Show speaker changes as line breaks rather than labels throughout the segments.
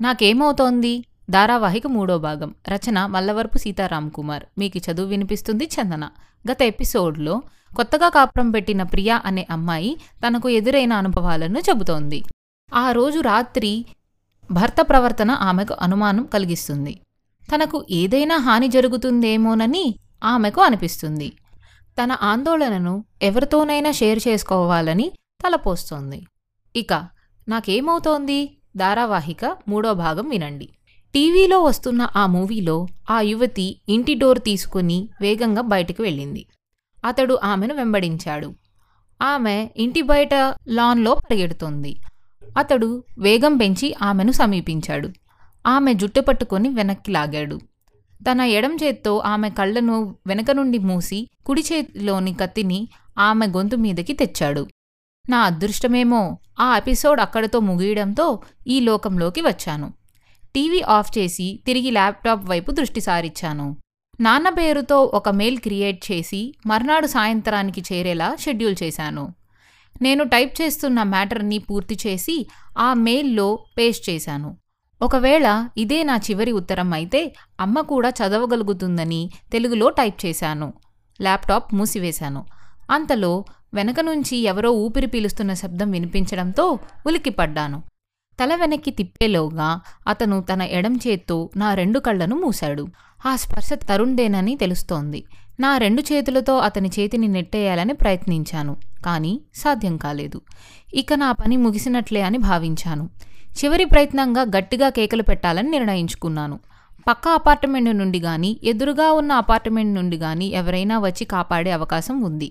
నాకేమవుతోంది? ధారావాహిక మూడో భాగం. రచన మల్లవరపు సీతారాం కుమార్ మీకు చదువు వినిపిస్తుంది చందన. గత ఎపిసోడ్లో కొత్తగా కాపురం పెట్టిన ప్రియా అనే అమ్మాయి తనకు ఎదురైన అనుభవాలను చెబుతోంది. ఆ రోజు రాత్రి భర్త ప్రవర్తన ఆమెకు అనుమానం కలిగిస్తుంది. తనకు ఏదైనా హాని జరుగుతుందేమోనని ఆమెకు అనిపిస్తుంది. తన ఆందోళనను ఎవరితోనైనా షేర్ చేసుకోవాలని తలపోస్తోంది ఇక నాకేమవుతోంది? ధారావాహిక మూడో భాగం వినండి. టీవీలో వస్తున్న ఆ మూవీలో ఆ యువతి ఇంటి డోర్ తీసుకుని వేగంగా బయటకు వెళ్ళింది. అతడు ఆమెను వెంబడించాడు. ఆమె ఇంటి బయట లాన్లో పరిగెడుతోంది. అతడు వేగం పెంచి ఆమెను సమీపించాడు. ఆమె జుట్టు పట్టుకొని వెనక్కి లాగాడు. తన ఎడం చేత్తో ఆమె కళ్ళను వెనక నుండి మూసి కుడి చేతిలోని కత్తిని ఆమె గొంతు మీదకి తెచ్చాడు. నా అదృష్టమేమో ఆ ఎపిసోడ్ అక్కడతో ముగియడంతో ఈ లోకంలోకి వచ్చాను. టీవీ ఆఫ్ చేసి తిరిగి ల్యాప్టాప్ వైపు దృష్టి సారించాను నాన్న పేరుతో ఒక మెయిల్ క్రియేట్ చేసి మర్నాడు సాయంత్రానికి చేరేలా షెడ్యూల్ చేశాను. నేను టైప్ చేస్తున్న మ్యాటర్ని పూర్తి చేసి ఆ మెయిల్లో పేస్ట్ చేశాను. ఒకవేళ ఇదే నా చివరి ఉత్తరం అయితే అమ్మ కూడా చదవగలుగుతుందని తెలుగులో టైప్ చేశాను. ల్యాప్టాప్ మూసివేశాను. అంతలో వెనక నుంచి ఎవరో ఊపిరి పీలుస్తున్న శబ్దం వినిపించడంతో ఉలిక్కిపడ్డాను. తల వెనక్కి తిప్పేలోగా అతను తన ఎడం చేత్తో నా రెండు కళ్ళను మూశాడు. ఆ స్పర్శ తరుణ్దేనని తెలుస్తోంది. నా రెండు చేతులతో అతని చేతిని నెట్టేయాలని ప్రయత్నించాను కానీ సాధ్యం కాలేదు. ఇక నా పని ముగిసినట్లే అని భావించాను. చివరి ప్రయత్నంగా గట్టిగా కేకలు పెట్టాలని నిర్ణయించుకున్నాను. పక్క అపార్ట్మెంట్ నుండి గాని ఎదురుగా ఉన్న అపార్ట్మెంట్ నుండి గాని ఎవరైనా వచ్చి కాపాడే అవకాశం ఉంది.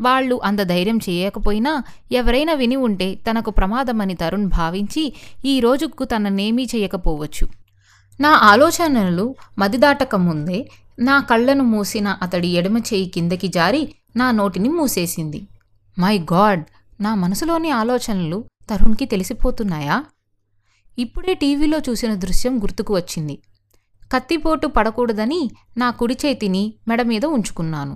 వాళ్ళు అంత ధైర్యం చేయకపోయినా ఎవరైనా విని ఉంటే తనకు ప్రమాదమని తరుణ్ భావించి ఈ రోజుకు తననేమీ చేయకపోవచ్చు. నా ఆలోచనలు మదిదాటక ముందే నా కళ్ళను మూసిన అతడి ఎడమ చేయి కిందకి జారి నా నోటిని మూసేసింది. My god! నా మనసులోని ఆలోచనలు తరుణ్కి తెలిసిపోతున్నాయా? ఇప్పుడే టీవీలో చూసిన దృశ్యం గుర్తుకు వచ్చింది. కత్తిపోటు పడకూడదని నా కుడి చేతిని మెడ మీద ఉంచుకున్నాను.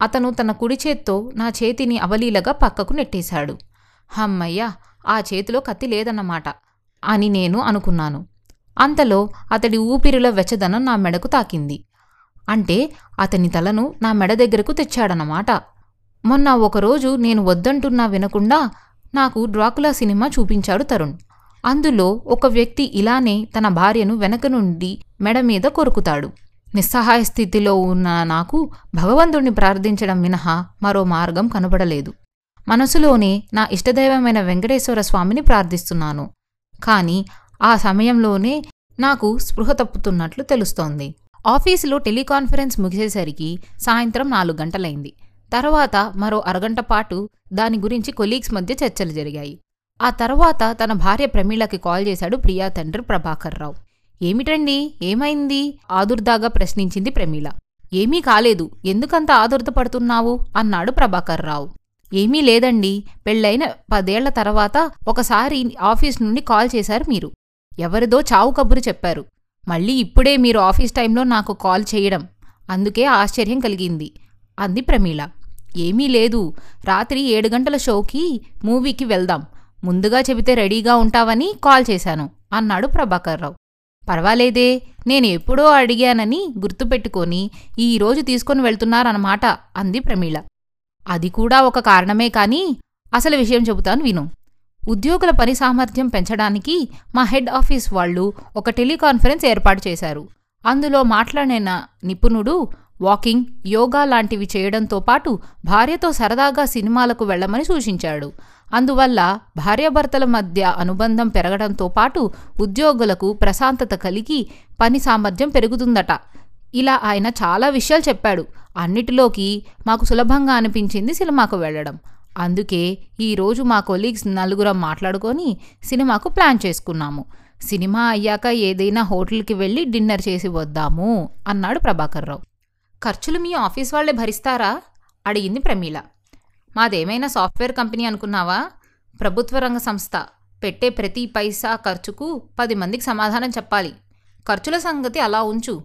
అతను తన కుడి చేత్తో నా చేతిని అవలీలగా పక్కకు నెట్టేశాడు. హమ్మయ్య ఆ చేతిలో కత్తి లేదన్నమాట అని నేను అనుకున్నాను. అంతలో అతడి ఊపిరిలో వెచ్చదనం నా మెడకు తాకింది. అంటే అతని తలను నా మెడ దగ్గరకు తెచ్చాడన్నమాట. మొన్న ఒకరోజు నేను వద్దంటున్నా వినకుండా నాకు డ్రాకులా సినిమా చూపించాడు తరుణ్. అందులో ఒక వ్యక్తి ఇలానే తన భార్యను వెనక నుండి మెడ మీద కొరుకుతాడు. నిస్సహాయ స్థితిలో ఉన్న నాకు భగవంతుణ్ణి ప్రార్థించడం మినహా మరో మార్గం కనబడలేదు. మనసులోనే నా ఇష్టదైవమైన వెంకటేశ్వర స్వామిని ప్రార్థిస్తున్నాను. కానీ ఆ సమయంలోనే నాకు స్పృహ తప్పుతున్నట్లు తెలుస్తోంది. ఆఫీసులో టెలికాన్ఫరెన్స్ ముగిసేసరికి సాయంత్రం నాలుగు గంటలైంది. తర్వాత మరో అరగంట పాటు దాని గురించి కొలీగ్స్ మధ్య చర్చలు జరిగాయి. ఆ తర్వాత తన భార్య ప్రమీళకి కాల్ చేశాడు ప్రియా తండ్రి ప్రభాకర్ రావు ఏమిటండి? ఏమైంది? ఆదుర్దాగా ప్రశ్నించింది ప్రమీల. ఏమీ కాలేదు. ఎందుకంత ఆదుర్ద పడుతున్నావు? అన్నాడు ప్రభాకర్ రావు. ఏమీ లేదండి. పెళ్ళైన పదేళ్ళ తర్వాత ఒకసారి ఆఫీస్ నుండి కాల్ చేశారు మీరు. ఎవరిదో చావు కబురు చెప్పారు. మళ్ళీ ఇప్పుడే మీరు ఆఫీస్ టైంలో నాకు కాల్ చేయడం. అందుకే ఆశ్చర్యం కలిగింది. అంది ప్రమీల. ఏమీ లేదు. రాత్రి ఏడు గంటల షోకి మూవీకి వెళ్దాం. ముందుగా చెబితే రెడీగా ఉంటావని కాల్ చేశాను. అన్నాడు ప్రభాకర్ రావు. పర్వాలేదే నేను ఎప్పుడో అడిగానని గుర్తుపెట్టుకొని ఈరోజు తీసుకొని వెళ్తున్నారన్నమాట అంది ప్రమీళ అది కూడా ఒక కారణమే కానీ అసలు విషయం చెబుతాను విను. ఉద్యోగుల పని సామర్థ్యం పెంచడానికి మా హెడ్ ఆఫీస్ వాళ్ళు ఒక టెలికాన్ఫరెన్స్ ఏర్పాటు చేశారు. అందులో మాట్లాడిన నిపుణుడు వాకింగ్ యోగా లాంటివి చేయడంతో పాటు భార్యతో సరదాగా సినిమాలకు వెళ్ళమని సూచించాడు. అందువల్ల భార్యాభర్తల మధ్య అనుబంధం పెరగడంతో పాటు ఉద్యోగులకు ప్రశాంతత కలిగి పని సామర్థ్యం పెరుగుతుందట. ఇలా ఆయన చాలా విషయాలు చెప్పాడు. అన్నిటిలోకి మాకు సులభంగా అనిపించింది సినిమాకు వెళ్ళడం. అందుకే ఈరోజు మా కొలీగ్స్ నలుగురం మాట్లాడుకొని సినిమాకు ప్లాన్ చేసుకున్నాము. సినిమా అయ్యాక ఏదైనా హోటల్కి వెళ్ళి డిన్నర్ చేసి వద్దాము అన్నాడు ప్రభాకర్ రావు ఖర్చులు మీ ఆఫీస్ వాళ్ళే భరిస్తారా? అడిగింది ప్రమీల. మాదేమైనా సాఫ్ట్వేర్ కంపెనీ అనుకున్నావా? ప్రభుత్వ రంగ సంస్థ. పెట్టే ప్రతి పైసా ఖర్చుకు పది మందికి సమాధానం చెప్పాలి. ఖర్చుల సంగతి అలా ఉంచు.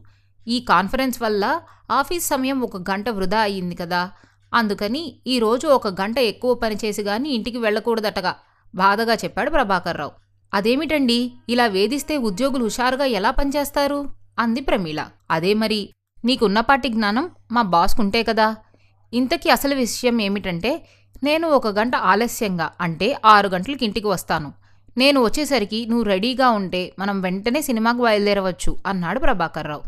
ఈ కాన్ఫరెన్స్ వల్ల ఆఫీస్ సమయం ఒక గంట వృధా అయ్యింది కదా. అందుకని ఈరోజు ఒక గంట ఎక్కువ పనిచేసి గాని ఇంటికి వెళ్ళకూడదటగా. బాధగా చెప్పాడు ప్రభాకర్ రావు అదేమిటండి? ఇలా వేధిస్తే ఉద్యోగులు హుషారుగా ఎలా పనిచేస్తారు అంది ప్రమీల. అదే మరి. నీకున్నపాటి జ్ఞానం మా బాస్కుంటే కదా. ఇంతకీ అసలు విషయం ఏమిటంటే నేను ఒక గంట ఆలస్యంగా అంటే ఆరు గంటలకి ఇంటికి వస్తాను. నేను వచ్చేసరికి నువ్వు రెడీగా ఉంటే మనం వెంటనే సినిమాకు బయలుదేరవచ్చు అన్నాడు ప్రభాకర్రావు.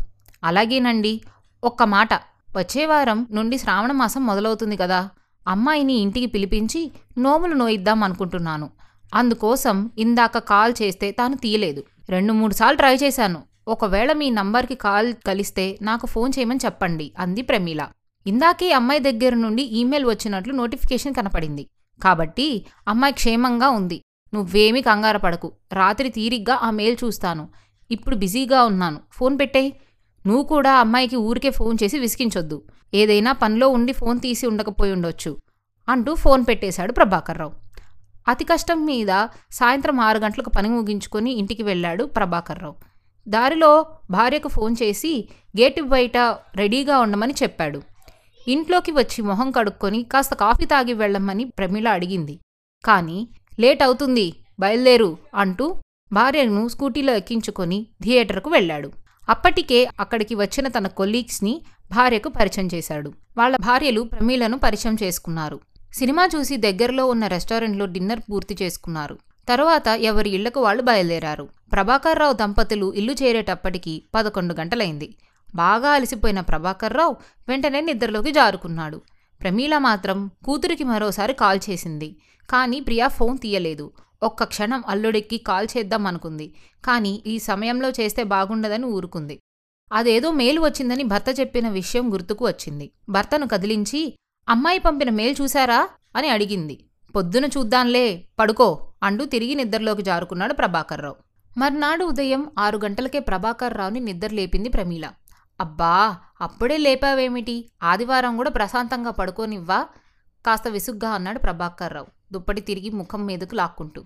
అలాగేనండి. ఒక్క మాట. వచ్చే వారం నుండి శ్రావణ మాసం మొదలవుతుంది కదా. అమ్మాయిని ఇంటికి పిలిపించి నోములు నోయిద్దాం అనుకుంటున్నాను. అందుకోసం ఇందాక కాల్ చేస్తే తాను తీయలేదు. రెండు మూడు సార్లు ట్రై చేశాను. ఒకవేళ మీ నంబర్కి కాల్ కలిస్తే నాకు ఫోన్ చేయమని చెప్పండి అంది ప్రమీల. ఇందాకే అమ్మాయి దగ్గర నుండి ఈమెయిల్ వచ్చినట్లు నోటిఫికేషన్ కనపడింది. కాబట్టి అమ్మాయి క్షేమంగా ఉంది. నువ్వేమీ కంగారు పడకు. రాత్రి తీరిగ్గా ఆ మెయిల్ చూస్తాను. ఇప్పుడు బిజీగా ఉన్నాను. ఫోన్ పెట్టేయి నువ్వు కూడా అమ్మాయికి ఊరికే ఫోన్ చేసి విసిగించొద్దు. ఏదైనా పనిలో ఉండి ఫోన్ తీసి ఉండకపోయి ఉండొచ్చు అంటూ ఫోన్ పెట్టేశాడు ప్రభాకర్రావు అతి కష్టం మీద సాయంత్రం ఆరు గంటలకు పని ముగించుకొని ఇంటికి వెళ్ళాడు ప్రభాకర్రావు దారిలో భార్యకు ఫోన్ చేసి గేటు బయట రెడీగా ఉండమని చెప్పాడు. ఇంట్లోకి వచ్చి మొహం కడుక్కొని కాస్త కాఫీ తాగి వెళ్ళమని ప్రమీల అడిగింది. కానీ లేట్ అవుతుంది బయలుదేరు అంటూ భార్యను స్కూటీలో ఎక్కించుకొని థియేటర్కు వెళ్ళాడు. అప్పటికే అక్కడికి వచ్చిన తన కొలీగ్స్ని భార్యకు పరిచయం చేశాడు. వాళ్ళ భార్యలు ప్రమీలను పరిచయం చేసుకున్నారు. సినిమా చూసి దగ్గరలో ఉన్న రెస్టారెంట్లో డిన్నర్ పూర్తి చేసుకున్నారు. తరువాత ఎవరి ఇళ్ళకు వాళ్ళు బయలుదేరారు. ప్రభాకర్రావు దంపతులు ఇల్లు చేరేటప్పటికి పదకొండు గంటలైంది. బాగా అలసిపోయిన ప్రభాకర్రావు వెంటనే నిద్రలోకి జారుకున్నాడు. ప్రమీల మాత్రం కూతురికి మరోసారి కాల్ చేసింది. కానీ ప్రియా ఫోన్ తీయలేదు. ఒక్క క్షణం అల్లుడికి కాల్ చేద్దాం అనుకుంది. కానీ ఈ సమయంలో చేస్తే బాగుండదని ఊరుకుంది. అదేదో మెయిల్ వచ్చిందని భర్త చెప్పిన విషయం గుర్తుకు వచ్చింది. భర్తను కదిలించి అమ్మాయి పంపిన మెయిల్ చూశారా? అని అడిగింది. పొద్దున చూద్దాంలే పడుకో అంటూ తిరిగి నిద్రలోకి జారుకున్నాడు ప్రభాకర్రావు. మర్నాడు ఉదయం ఆరు గంటలకే ప్రభాకర్రావుని నిద్ర లేపింది ప్రమీల. అబ్బా అప్పుడే లేపావేమిటి? ఆదివారం కూడా ప్రశాంతంగా పడుకోనివ్వా? కాస్త విసుగ్గా అన్నాడు ప్రభాకర్రావు దుప్పటి తిరిగి ముఖం మీదకు లాక్కుంటూ.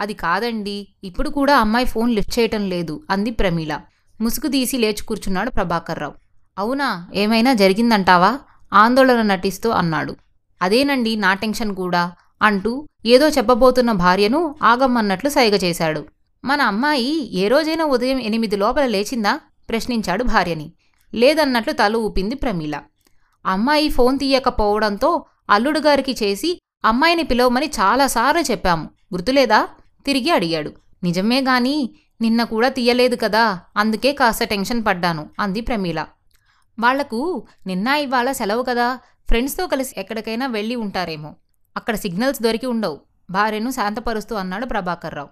అది కాదండి ఇప్పుడు కూడా అమ్మాయి ఫోన్ లిఫ్ట్ చేయటం లేదు అంది ప్రమీల. ముసుగు తీసి లేచి కూర్చున్నాడు ప్రభాకర్రావు. అవునా ఏమైనా జరిగిందంటావా? ఆందోళన నటిస్తూ అన్నాడు. అదేనండి నా టెన్షన్ కూడా. అంటూ ఏదో చెప్పబోతున్న భార్యను ఆగమ్మన్నట్లు సైగ చేశాడు. మన అమ్మాయి ఏ రోజైనా ఉదయం ఎనిమిది లోపల లేచిందా? ప్రశ్నించాడు భార్యని. లేదన్నట్లు తల ఊపింది ప్రమీల. అమ్మాయి ఫోన్ తీయకపోవడంతో అల్లుడు గారికి చేసి అమ్మాయిని పిలవమని చాలాసార్లు చెప్పాము గుర్తులేదా? తిరిగి అడిగాడు. నిజమే గాని నిన్న కూడా తీయలేదు కదా అందుకే కాస్త టెన్షన్ పడ్డాను అంది ప్రమీల. వాళ్ళకు నిన్న ఇవాళ సెలవు కదా ఫ్రెండ్స్తో కలిసి ఎక్కడికైనా వెళ్ళి ఉంటారేమో. అక్కడ సిగ్నల్స్ దొరికి ఉండవు. భార్యను శాంతపరుస్తూ అన్నాడు ప్రభాకర్రావు.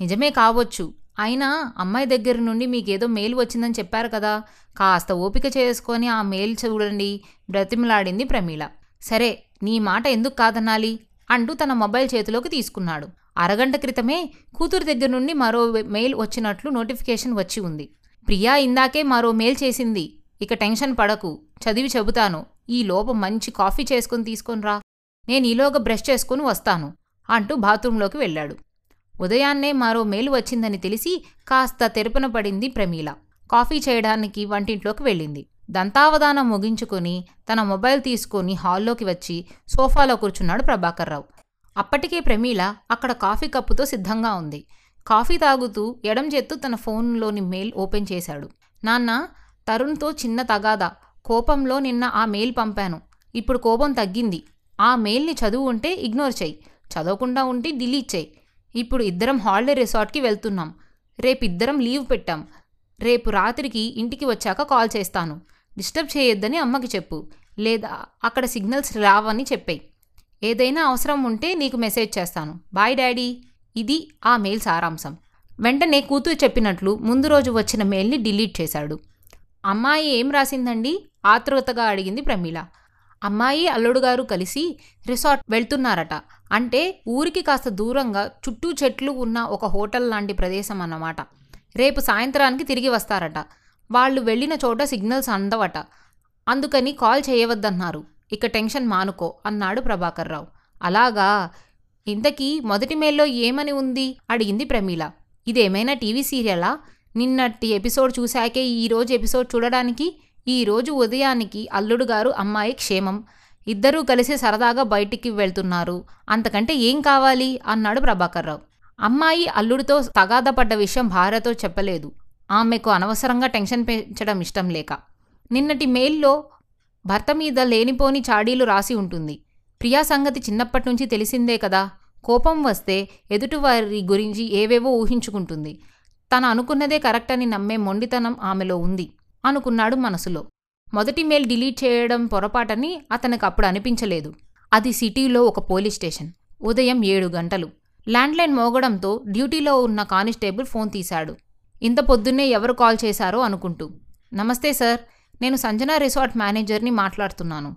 నిజమే కావచ్చు. అయినా అమ్మాయి దగ్గర నుండి మీకేదో మెయిల్ వచ్చిందని చెప్పారు కదా. కాస్త ఓపిక చేసుకొని ఆ మెయిల్ చూడండి బ్రతిమలాడింది ప్రమీళ సరే నీ మాట ఎందుకు కాదనాలి? అంటూ తన మొబైల్ చేతిలోకి తీసుకున్నాడు. అరగంట క్రితమే కూతురు దగ్గర నుండి మరో మెయిల్ వచ్చినట్లు నోటిఫికేషన్ వచ్చి ఉంది. ప్రియా ఇందాకే మరో మెయిల్ చేసింది. ఇక టెన్షన్ పడకు. చదివి చెబుతాను. ఈ లోపం మంచి కాఫీ చేసుకుని తీసుకొని రా. నేను ఈలోగా బ్రష్ చేసుకుని వస్తాను అంటూ బాత్రూంలోకి వెళ్ళాడు. ఉదయాన్నే మరో మెయిల్ వచ్చిందని తెలిసి కాస్త తెరుపున పడింది ప్రమీల. కాఫీ చేయడానికి వంటింట్లోకి వెళ్ళింది. దంతావధానం ముగించుకొని తన మొబైల్ తీసుకొని హాల్లోకి వచ్చి సోఫాలో కూర్చున్నాడు ప్రభాకర్రావు. అప్పటికే ప్రమీల అక్కడ కాఫీ కప్పుతో సిద్ధంగా ఉంది. కాఫీ తాగుతూ ఎడం చేత్తు తన ఫోన్లోని మెయిల్ ఓపెన్ చేశాడు. నాన్న తరుణ్తో చిన్న తగాదా. కోపంలో నిన్న ఆ మెయిల్ పంపాను. ఇప్పుడు కోపం తగ్గింది. ఆ మెయిల్ని చదువు ఉంటే ఇగ్నోర్ చెయ్యి చదవకుండా ఉంటే డిలీట్ చేయి. ఇప్పుడు ఇద్దరం హాలిడే రిసార్ట్కి వెళ్తున్నాం. రేపు ఇద్దరం లీవ్ పెట్టాం. రేపు రాత్రికి ఇంటికి వచ్చాక కాల్ చేస్తాను. డిస్టర్బ్ చేయొద్దని అమ్మకి చెప్పు. లేదా అక్కడ సిగ్నల్స్ రావని చెప్పేయి. ఏదైనా అవసరం ఉంటే నీకు మెసేజ్ చేస్తాను. Bye daddy. ఇది ఆ మెయిల్ సారాంశం. వెంటనే కూతురు చెప్పినట్లు ముందు రోజు వచ్చిన మెయిల్ని డిలీట్ చేశాడు. అమ్మాయి ఏం రాసిందండి? ఆతృతగా అడిగింది ప్రమీల. అమ్మాయి అల్లుడు గారు కలిసి రిసార్ట్ వెళ్తున్నారట. అంటే ఊరికి కాస్త దూరంగా చుట్టూ చెట్లు ఉన్న ఒక హోటల్ లాంటి ప్రదేశం అన్నమాట. రేపు సాయంత్రానికి తిరిగి వస్తారట. వాళ్ళు వెళ్ళిన చోట సిగ్నల్స్ అందవట. అందుకని కాల్ చేయవద్దన్నారు. ఇక టెన్షన్ మానుకో అన్నాడు ప్రభాకర్రావు. అలాగా? ఇంతకీ మొదటి మేల్లో ఏమని ఉంది? అడిగింది ప్రమీల. ఇదేమైనా టీవీ సీరియలా? నిన్నటి ఎపిసోడ్ చూశాకే ఈ రోజు ఎపిసోడ్ చూడడానికి ఈ రోజు ఉదయానికి అల్లుడు గారు అమ్మాయి క్షేమం. ఇద్దరూ కలిసి సరదాగా బయటికి వెళ్తున్నారు. అంతకంటే ఏం కావాలి? అన్నాడు ప్రభాకర్రావు అమ్మాయి అల్లుడితో తగాదపడ్డ విషయం భార్యతో చెప్పలేదు. ఆమెకు అనవసరంగా టెన్షన్ పెంచడం ఇష్టం లేక. నిన్నటి మెయిల్లో భర్త మీద లేనిపోని చాడీలు రాసి ఉంటుంది. ప్రియా సంగతి చిన్నప్పటి నుంచి తెలిసిందే కదా. కోపం వస్తే ఎదుటివారి గురించి ఏవేవో ఊహించుకుంటుంది. తను అనుకున్నదే కరెక్ట్ అని నమ్మే మొండితనం ఆమెలో ఉంది. అనుకున్నాడు మనసులో. మొదటి మెయిల్ డిలీట్ చేయడం పొరపాటని అతనికి అప్పుడు అనిపించలేదు. అది సిటీలో ఒక పోలీస్ స్టేషన్. ఉదయం ఏడు గంటలు. ల్యాండ్లైన్ మోగడంతో డ్యూటీలో ఉన్న కానిస్టేబుల్ ఫోన్ తీశాడు. ఇంత పొద్దున్నే ఎవరు కాల్ చేశారో అనుకుంటూ. నమస్తే సార్ నేను సంజన రిసార్ట్ మేనేజర్ని మాట్లాడుతున్నాను.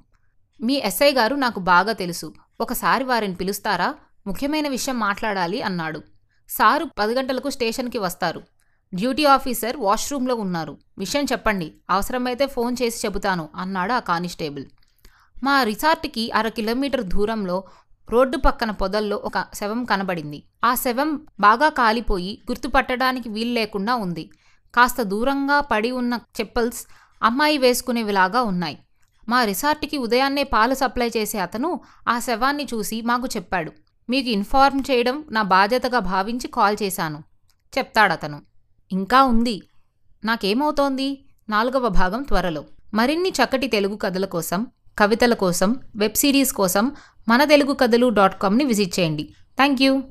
మీ ఎస్ఐ గారు నాకు బాగా తెలుసు. ఒకసారి వారిని పిలుస్తారా? ముఖ్యమైన విషయం మాట్లాడాలి అన్నాడు. సారు పది గంటలకు స్టేషన్కి వస్తారు. డ్యూటీ ఆఫీసర్ వాష్రూమ్లో ఉన్నారు. విషయం చెప్పండి. అవసరమైతే ఫోన్ చేసి చెబుతాను అన్నాడు ఆ కానిస్టేబుల్. మా రిసార్ట్కి అర కిలోమీటర్ దూరంలో రోడ్డు పక్కన పొదల్లో ఒక శవం కనబడింది. ఆ శవం బాగా కాలిపోయి గుర్తుపట్టడానికి వీలు లేకుండా ఉంది. కాస్త దూరంగా పడి ఉన్న చెప్పల్స్ అమ్మాయి వేసుకునేవిలాగా ఉన్నాయి. మా రిసార్ట్కి ఉదయాన్నే పాలు సప్లై చేసే అతను ఆ శవాన్ని చూసి మాకు చెప్పాడు. మీకు ఇన్ఫార్మ్ చేయడం నా బాధ్యతగా భావించి కాల్ చేశాను. చెప్తాడతను. ఇంకా ఉంది. నాకేమవుతోంది? నాలుగవ భాగం త్వరలో. మరిన్ని చక్కటి తెలుగు కథల కోసం కవితల కోసం వెబ్ సిరీస్ కోసం మన తెలుగు కథలు డాట్ కామ్ని విజిట్ చేయండి. Thank you.